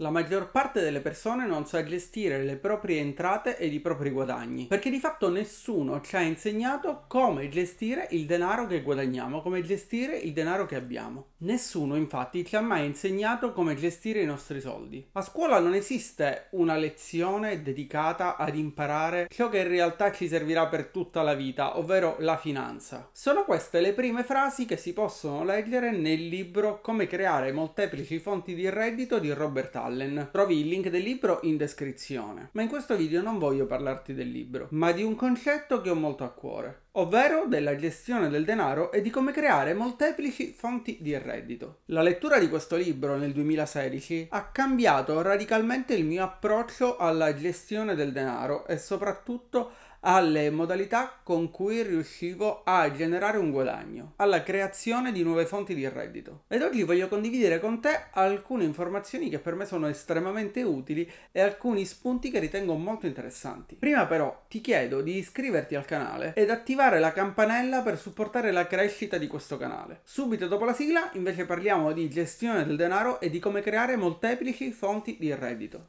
La maggior parte delle persone non sa gestire le proprie entrate ed i propri guadagni, perché di fatto nessuno ci ha insegnato come gestire il denaro che guadagniamo, come gestire il denaro che abbiamo. Nessuno infatti ci ha mai insegnato come gestire i nostri soldi. A scuola non esiste una lezione dedicata ad imparare ciò che in realtà ci servirà per tutta la vita, ovvero la finanza. Sono queste le prime frasi che si possono leggere nel libro Come creare molteplici fonti di reddito di Robert Allen Allen. Trovi il link del libro in descrizione. Ma in questo video non voglio parlarti del libro, ma di un concetto che ho molto a cuore, ovvero della gestione del denaro e di come creare molteplici fonti di reddito. La lettura di questo libro nel 2016 ha cambiato radicalmente il mio approccio alla gestione del denaro e soprattutto alle modalità con cui riuscivo a generare un guadagno, alla creazione di nuove fonti di reddito. Ed oggi voglio condividere con te alcune informazioni che per me sono estremamente utili e alcuni spunti che ritengo molto interessanti. Prima però ti chiedo di iscriverti al canale ed attivare la campanella per supportare la crescita di questo canale. Subito dopo la sigla invece parliamo di gestione del denaro e di come creare molteplici fonti di reddito.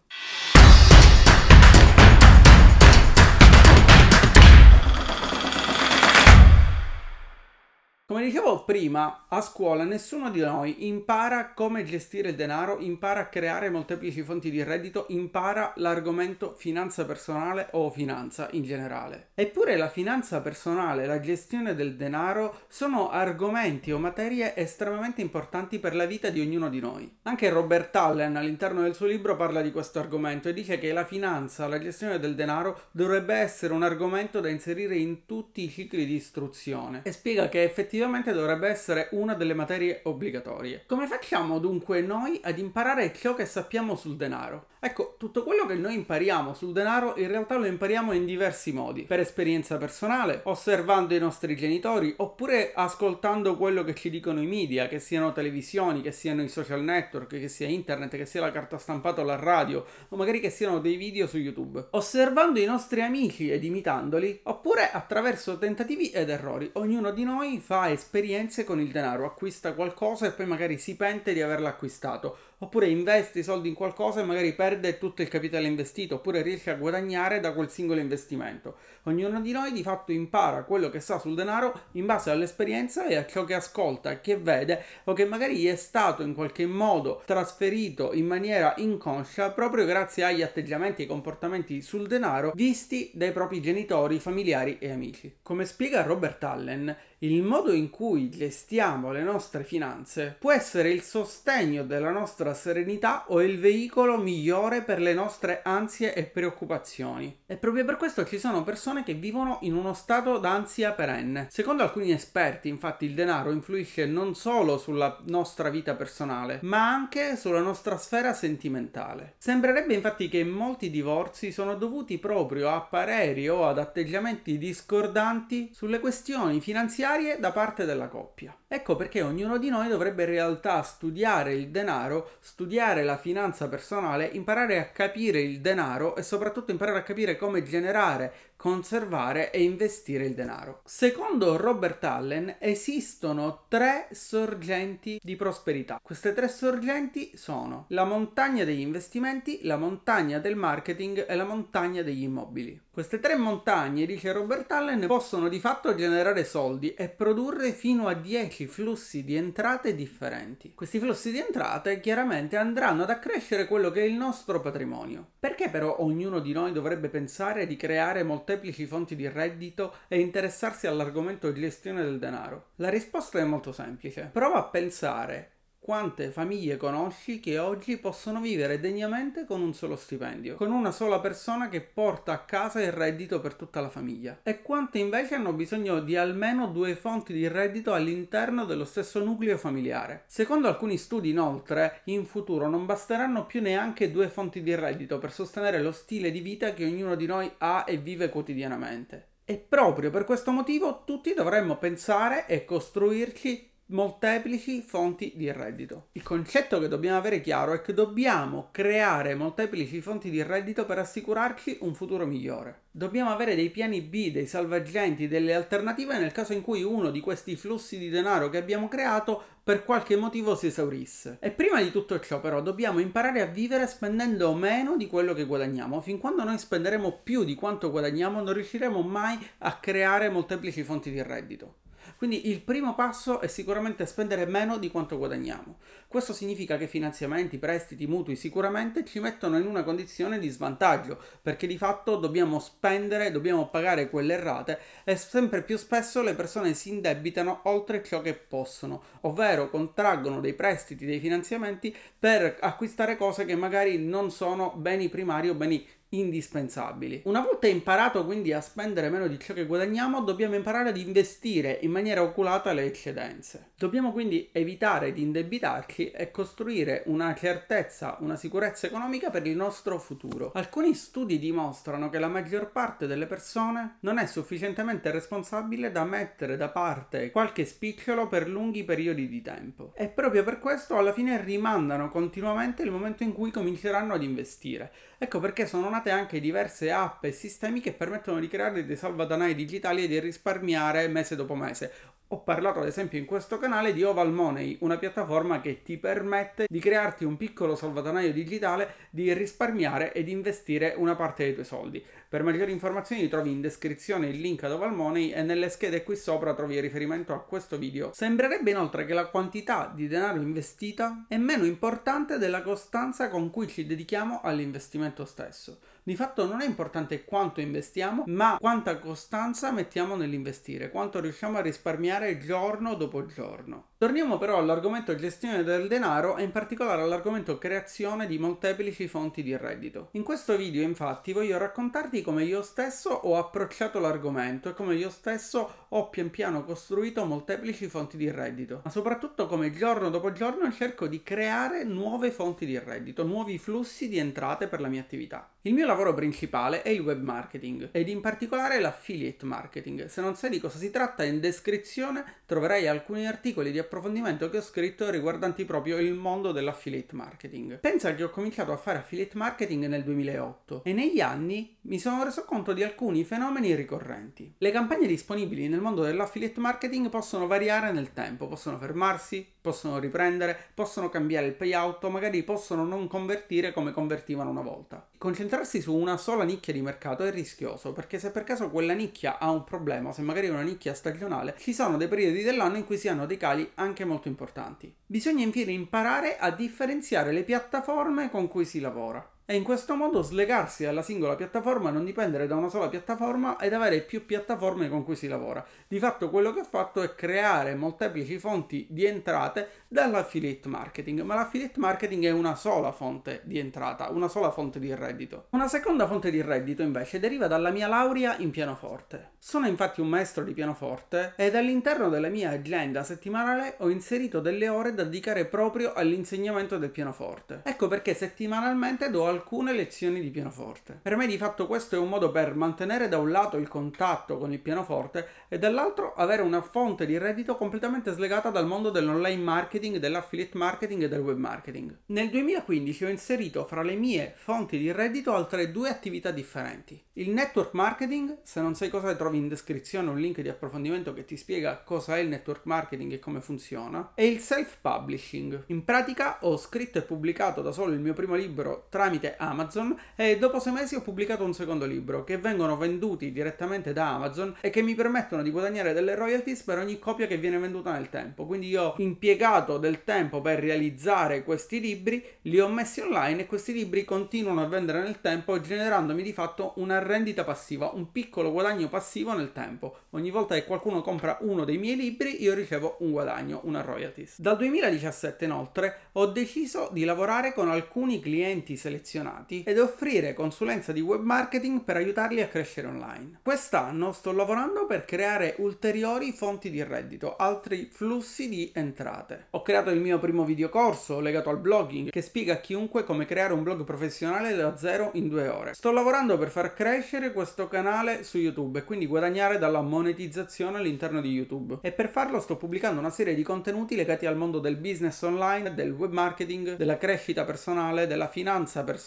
Come dicevo prima, a scuola nessuno di noi impara come gestire il denaro, impara a creare molteplici fonti di reddito, impara l'argomento finanza personale o finanza in generale. Eppure la finanza personale, la gestione del denaro sono argomenti o materie estremamente importanti per la vita di ognuno di noi. Anche Robert Allen all'interno del suo libro parla di questo argomento e dice che la finanza, la gestione del denaro dovrebbe essere un argomento da inserire in tutti i cicli di istruzione e spiega che effettivamente effettivamente dovrebbe essere una delle materie obbligatorie. Come facciamo dunque noi ad imparare ciò che sappiamo sul denaro? Ecco, tutto quello che noi impariamo sul denaro in realtà lo impariamo in diversi modi, per esperienza personale, osservando i nostri genitori, oppure ascoltando quello che ci dicono i media, che siano televisioni, che siano i social network, che sia internet, che sia la carta stampata o la radio, o magari che siano dei video su YouTube. Osservando i nostri amici ed imitandoli, oppure attraverso tentativi ed errori. Ognuno di noi fa esperienze con il denaro, acquista qualcosa e poi magari si pente di averlo acquistato oppure investe i soldi in qualcosa e magari perde tutto il capitale investito, oppure riesce a guadagnare da quel singolo investimento. Ognuno di noi di fatto impara quello che sa sul denaro in base all'esperienza e a ciò che ascolta, che vede o che magari è stato in qualche modo trasferito in maniera inconscia proprio grazie agli atteggiamenti e comportamenti sul denaro visti dai propri genitori, familiari e amici. Come spiega Robert Allen, il modo in cui gestiamo le nostre finanze può essere il sostegno della nostra serenità o il veicolo migliore per le nostre ansie e preoccupazioni. E proprio per questo ci sono persone che vivono in uno stato d'ansia perenne. Secondo alcuni esperti, infatti, il denaro influisce non solo sulla nostra vita personale, ma anche sulla nostra sfera sentimentale. Sembrerebbe infatti che molti divorzi sono dovuti proprio a pareri o ad atteggiamenti discordanti sulle questioni finanziarie finanziarie da parte della coppia. Ecco perché ognuno di noi dovrebbe in realtà studiare il denaro, studiare la finanza personale, imparare a capire il denaro e soprattutto imparare a capire come generare, conservare e investire il denaro. Secondo Robert Allen esistono tre sorgenti di prosperità. Queste tre sorgenti sono la montagna degli investimenti, la montagna del marketing e la montagna degli immobili. Queste tre montagne, dice Robert Allen, possono di fatto generare soldi e produrre fino a 10 flussi di entrate differenti. Questi flussi di entrate chiaramente andranno ad accrescere quello che è il nostro patrimonio. Perché però ognuno di noi dovrebbe pensare di creare molteplici fonti di reddito e interessarsi all'argomento gestione del denaro? La risposta è molto semplice. Prova a pensare quante famiglie conosci che oggi possono vivere degnamente con un solo stipendio, con una sola persona che porta a casa il reddito per tutta la famiglia? E quante invece hanno bisogno di almeno due fonti di reddito all'interno dello stesso nucleo familiare? Secondo alcuni studi, inoltre, in futuro non basteranno più neanche due fonti di reddito per sostenere lo stile di vita che ognuno di noi ha e vive quotidianamente. E proprio per questo motivo tutti dovremmo pensare e costruirci molteplici fonti di reddito. Il concetto che dobbiamo avere chiaro è che dobbiamo creare molteplici fonti di reddito per assicurarci un futuro migliore. Dobbiamo avere dei piani B, dei salvagenti, delle alternative nel caso in cui uno di questi flussi di denaro che abbiamo creato per qualche motivo si esaurisse. E prima di tutto ciò però dobbiamo imparare a vivere spendendo meno di quello che guadagniamo. Fin quando noi spenderemo più di quanto guadagniamo non riusciremo mai a creare molteplici fonti di reddito. Quindi il primo passo è sicuramente spendere meno di quanto guadagniamo. Questo significa che finanziamenti, prestiti, mutui sicuramente ci mettono in una condizione di svantaggio, perché di fatto dobbiamo spendere, dobbiamo pagare quelle rate e sempre più spesso le persone si indebitano oltre ciò che possono, ovvero contraggono dei prestiti, dei finanziamenti per acquistare cose che magari non sono beni primari o beni indispensabili. Una volta imparato quindi a spendere meno di ciò che guadagniamo, dobbiamo imparare ad investire in maniera oculata le eccedenze. Dobbiamo quindi evitare di indebitarci e costruire una certezza, una sicurezza economica per il nostro futuro. Alcuni studi dimostrano che la maggior parte delle persone non è sufficientemente responsabile da mettere da parte qualche spicciolo per lunghi periodi di tempo. E proprio per questo alla fine rimandano continuamente il momento in cui cominceranno ad investire. Ecco perché sono nate anche diverse app e sistemi che permettono di creare dei salvadanai digitali e di risparmiare mese dopo mese. Ho parlato ad esempio in questo canale di Oval Money, una piattaforma che ti permette di crearti un piccolo salvadanaio digitale, di risparmiare ed investire una parte dei tuoi soldi. Per maggiori informazioni trovi in descrizione il link ad Oval Money e nelle schede qui sopra trovi il riferimento a questo video. Sembrerebbe inoltre che la quantità di denaro investita è meno importante della costanza con cui ci dedichiamo all'investimento stesso. Di fatto non è importante quanto investiamo, ma quanta costanza mettiamo nell'investire, quanto riusciamo a risparmiare giorno dopo giorno. Torniamo però all'argomento gestione del denaro e in particolare all'argomento creazione di molteplici fonti di reddito. In questo video infatti voglio raccontarti come io stesso ho approcciato l'argomento e come io stesso ho pian piano costruito molteplici fonti di reddito, ma soprattutto come giorno dopo giorno cerco di creare nuove fonti di reddito, nuovi flussi di entrate per la mia attività. Il mio lavoro principale è il web marketing ed in particolare l'affiliate marketing. Se non sai di cosa si tratta, in descrizione troverai alcuni articoli di approfondimento che ho scritto riguardanti proprio il mondo dell'affiliate marketing. Pensa che ho cominciato a fare affiliate marketing nel 2008 e negli anni mi sono reso conto di alcuni fenomeni ricorrenti. Le campagne disponibili nel mondo dell'affiliate marketing possono variare nel tempo, possono fermarsi, possono riprendere, possono cambiare il payout magari possono non convertire come convertivano una volta. Concentrarsi su una sola nicchia di mercato è rischioso perché se per caso quella nicchia ha un problema, se magari è una nicchia stagionale, ci sono dei periodi dell'anno in cui si hanno dei cali anche molto importanti. Bisogna infine imparare a differenziare le piattaforme con cui si lavora e in questo modo slegarsi dalla singola piattaforma, non dipendere da una sola piattaforma ed avere più piattaforme con cui si lavora. Di fatto quello che ho fatto è creare molteplici fonti di entrate dall'affiliate marketing, ma l'affiliate marketing è una sola fonte di entrata, una sola fonte di reddito. Una seconda fonte di reddito invece deriva dalla mia laurea in pianoforte. Sono infatti un maestro di pianoforte ed all'interno della mia agenda settimanale ho inserito delle ore da dedicare proprio all'insegnamento del pianoforte. Ecco perché settimanalmente do alcune lezioni di pianoforte. Per me di fatto questo è un modo per mantenere da un lato il contatto con il pianoforte e dall'altro avere una fonte di reddito completamente slegata dal mondo dell'online marketing, dell'affiliate marketing e del web marketing. Nel 2015 ho inserito fra le mie fonti di reddito altre due attività differenti. Il network marketing, se non sai cosa trovi in descrizione un link di approfondimento che ti spiega cosa è il network marketing e come funziona, e il self-publishing. In pratica ho scritto e pubblicato da solo il mio primo libro tramite Amazon e dopo sei mesi ho pubblicato un secondo libro che vengono venduti direttamente da Amazon e che mi permettono di guadagnare delle royalties per ogni copia che viene venduta nel tempo. Quindi io ho impiegato del tempo per realizzare questi libri, li ho messi online e questi libri continuano a vendere nel tempo generandomi di fatto una rendita passiva, un piccolo guadagno passivo nel tempo. Ogni volta che qualcuno compra uno dei miei libri io ricevo un guadagno, una royalties. Dal 2017 inoltre ho deciso di lavorare con alcuni clienti selezionati appassionati ed offrire consulenza di web marketing per aiutarli a crescere online. Quest'anno sto lavorando per creare ulteriori fonti di reddito, altri flussi di entrate. Ho creato il mio primo videocorso legato al blogging che spiega a chiunque come creare un blog professionale da zero in due ore. Sto lavorando per far crescere questo canale su YouTube e quindi guadagnare dalla monetizzazione all'interno di YouTube. E per farlo sto pubblicando una serie di contenuti legati al mondo del business online, del web marketing, della crescita personale, della finanza personale,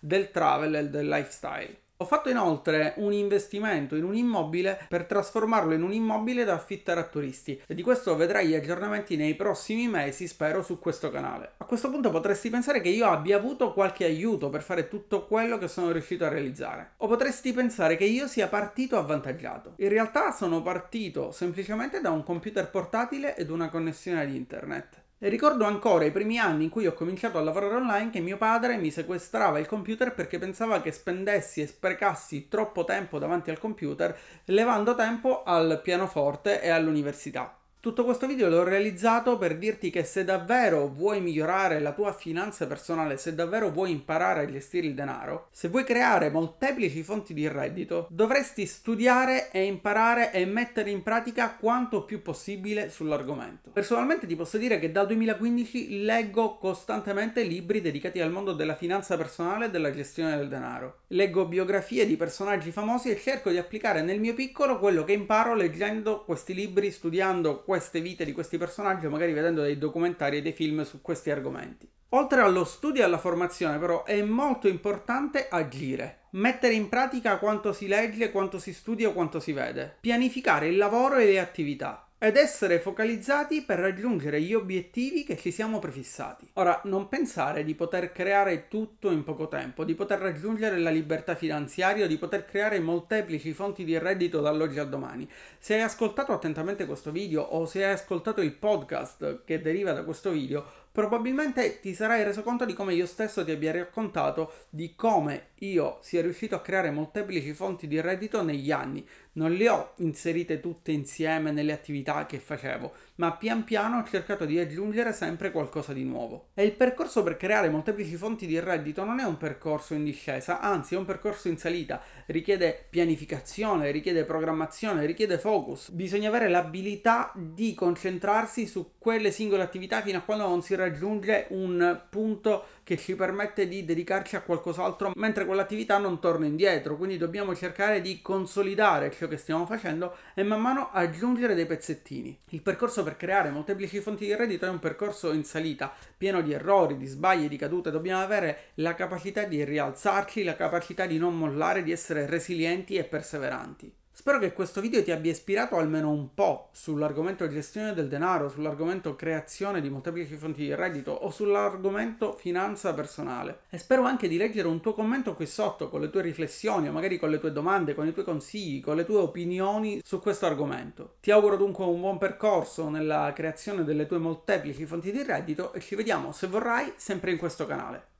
del travel e del lifestyle. Ho fatto inoltre un investimento in un immobile per trasformarlo in un immobile da affittare a turisti e di questo vedrai gli aggiornamenti nei prossimi mesi, spero, su questo canale. A questo punto potresti pensare che io abbia avuto qualche aiuto per fare tutto quello che sono riuscito a realizzare. O potresti pensare che io sia partito avvantaggiato. In realtà sono partito semplicemente da un computer portatile ed una connessione ad internet. Ricordo ancora i primi anni in cui ho cominciato a lavorare online che mio padre mi sequestrava il computer perché pensava che spendessi e sprecassi troppo tempo davanti al computer levando tempo al pianoforte e all'università. Tutto questo video l'ho realizzato per dirti che se davvero vuoi migliorare la tua finanza personale, se davvero vuoi imparare a gestire il denaro, se vuoi creare molteplici fonti di reddito, dovresti studiare e imparare e mettere in pratica quanto più possibile sull'argomento. Personalmente ti posso dire che dal 2015 leggo costantemente libri dedicati al mondo della finanza personale e della gestione del denaro. Leggo biografie di personaggi famosi e cerco di applicare nel mio piccolo quello che imparo leggendo questi libri, studiando queste vite di questi personaggi magari vedendo dei documentari e dei film su questi argomenti. Oltre allo studio e alla formazione, però, è molto importante agire. Mettere in pratica quanto si legge, quanto si studia quanto si vede. Pianificare il lavoro e le attività ed essere focalizzati per raggiungere gli obiettivi che ci siamo prefissati. Ora, non pensare di poter creare tutto in poco tempo, di poter raggiungere la libertà finanziaria di poter creare molteplici fonti di reddito dall'oggi al domani. Se hai ascoltato attentamente questo video o se hai ascoltato il podcast che deriva da questo video, probabilmente ti sarai reso conto di come io stesso ti abbia raccontato di come io sia riuscito a creare molteplici fonti di reddito negli anni. Non le ho inserite tutte insieme nelle attività che facevo, ma pian piano ho cercato di aggiungere sempre qualcosa di nuovo. E il percorso per creare molteplici fonti di reddito non è un percorso in discesa, anzi è un percorso in salita. Richiede pianificazione, richiede programmazione, richiede focus. Bisogna avere l'abilità di concentrarsi su quelle singole attività fino a quando non si raggiunge un punto che ci permette di dedicarci a qualcos'altro mentre quell'attività non torna indietro. Quindi dobbiamo cercare di consolidare ciò che stiamo facendo e man mano aggiungere dei pezzettini. Il percorso per creare molteplici fonti di reddito è un percorso in salita, pieno di errori, di sbagli, di cadute. Dobbiamo avere la capacità di rialzarci, la capacità di non mollare, di essere resilienti e perseveranti. Spero che questo video ti abbia ispirato almeno un po' sull'argomento gestione del denaro, sull'argomento creazione di molteplici fonti di reddito o sull'argomento finanza personale. E spero anche di leggere un tuo commento qui sotto con le tue riflessioni o magari con le tue domande, con i tuoi consigli, con le tue opinioni su questo argomento. Ti auguro dunque un buon percorso nella creazione delle tue molteplici fonti di reddito e ci vediamo se vorrai sempre in questo canale.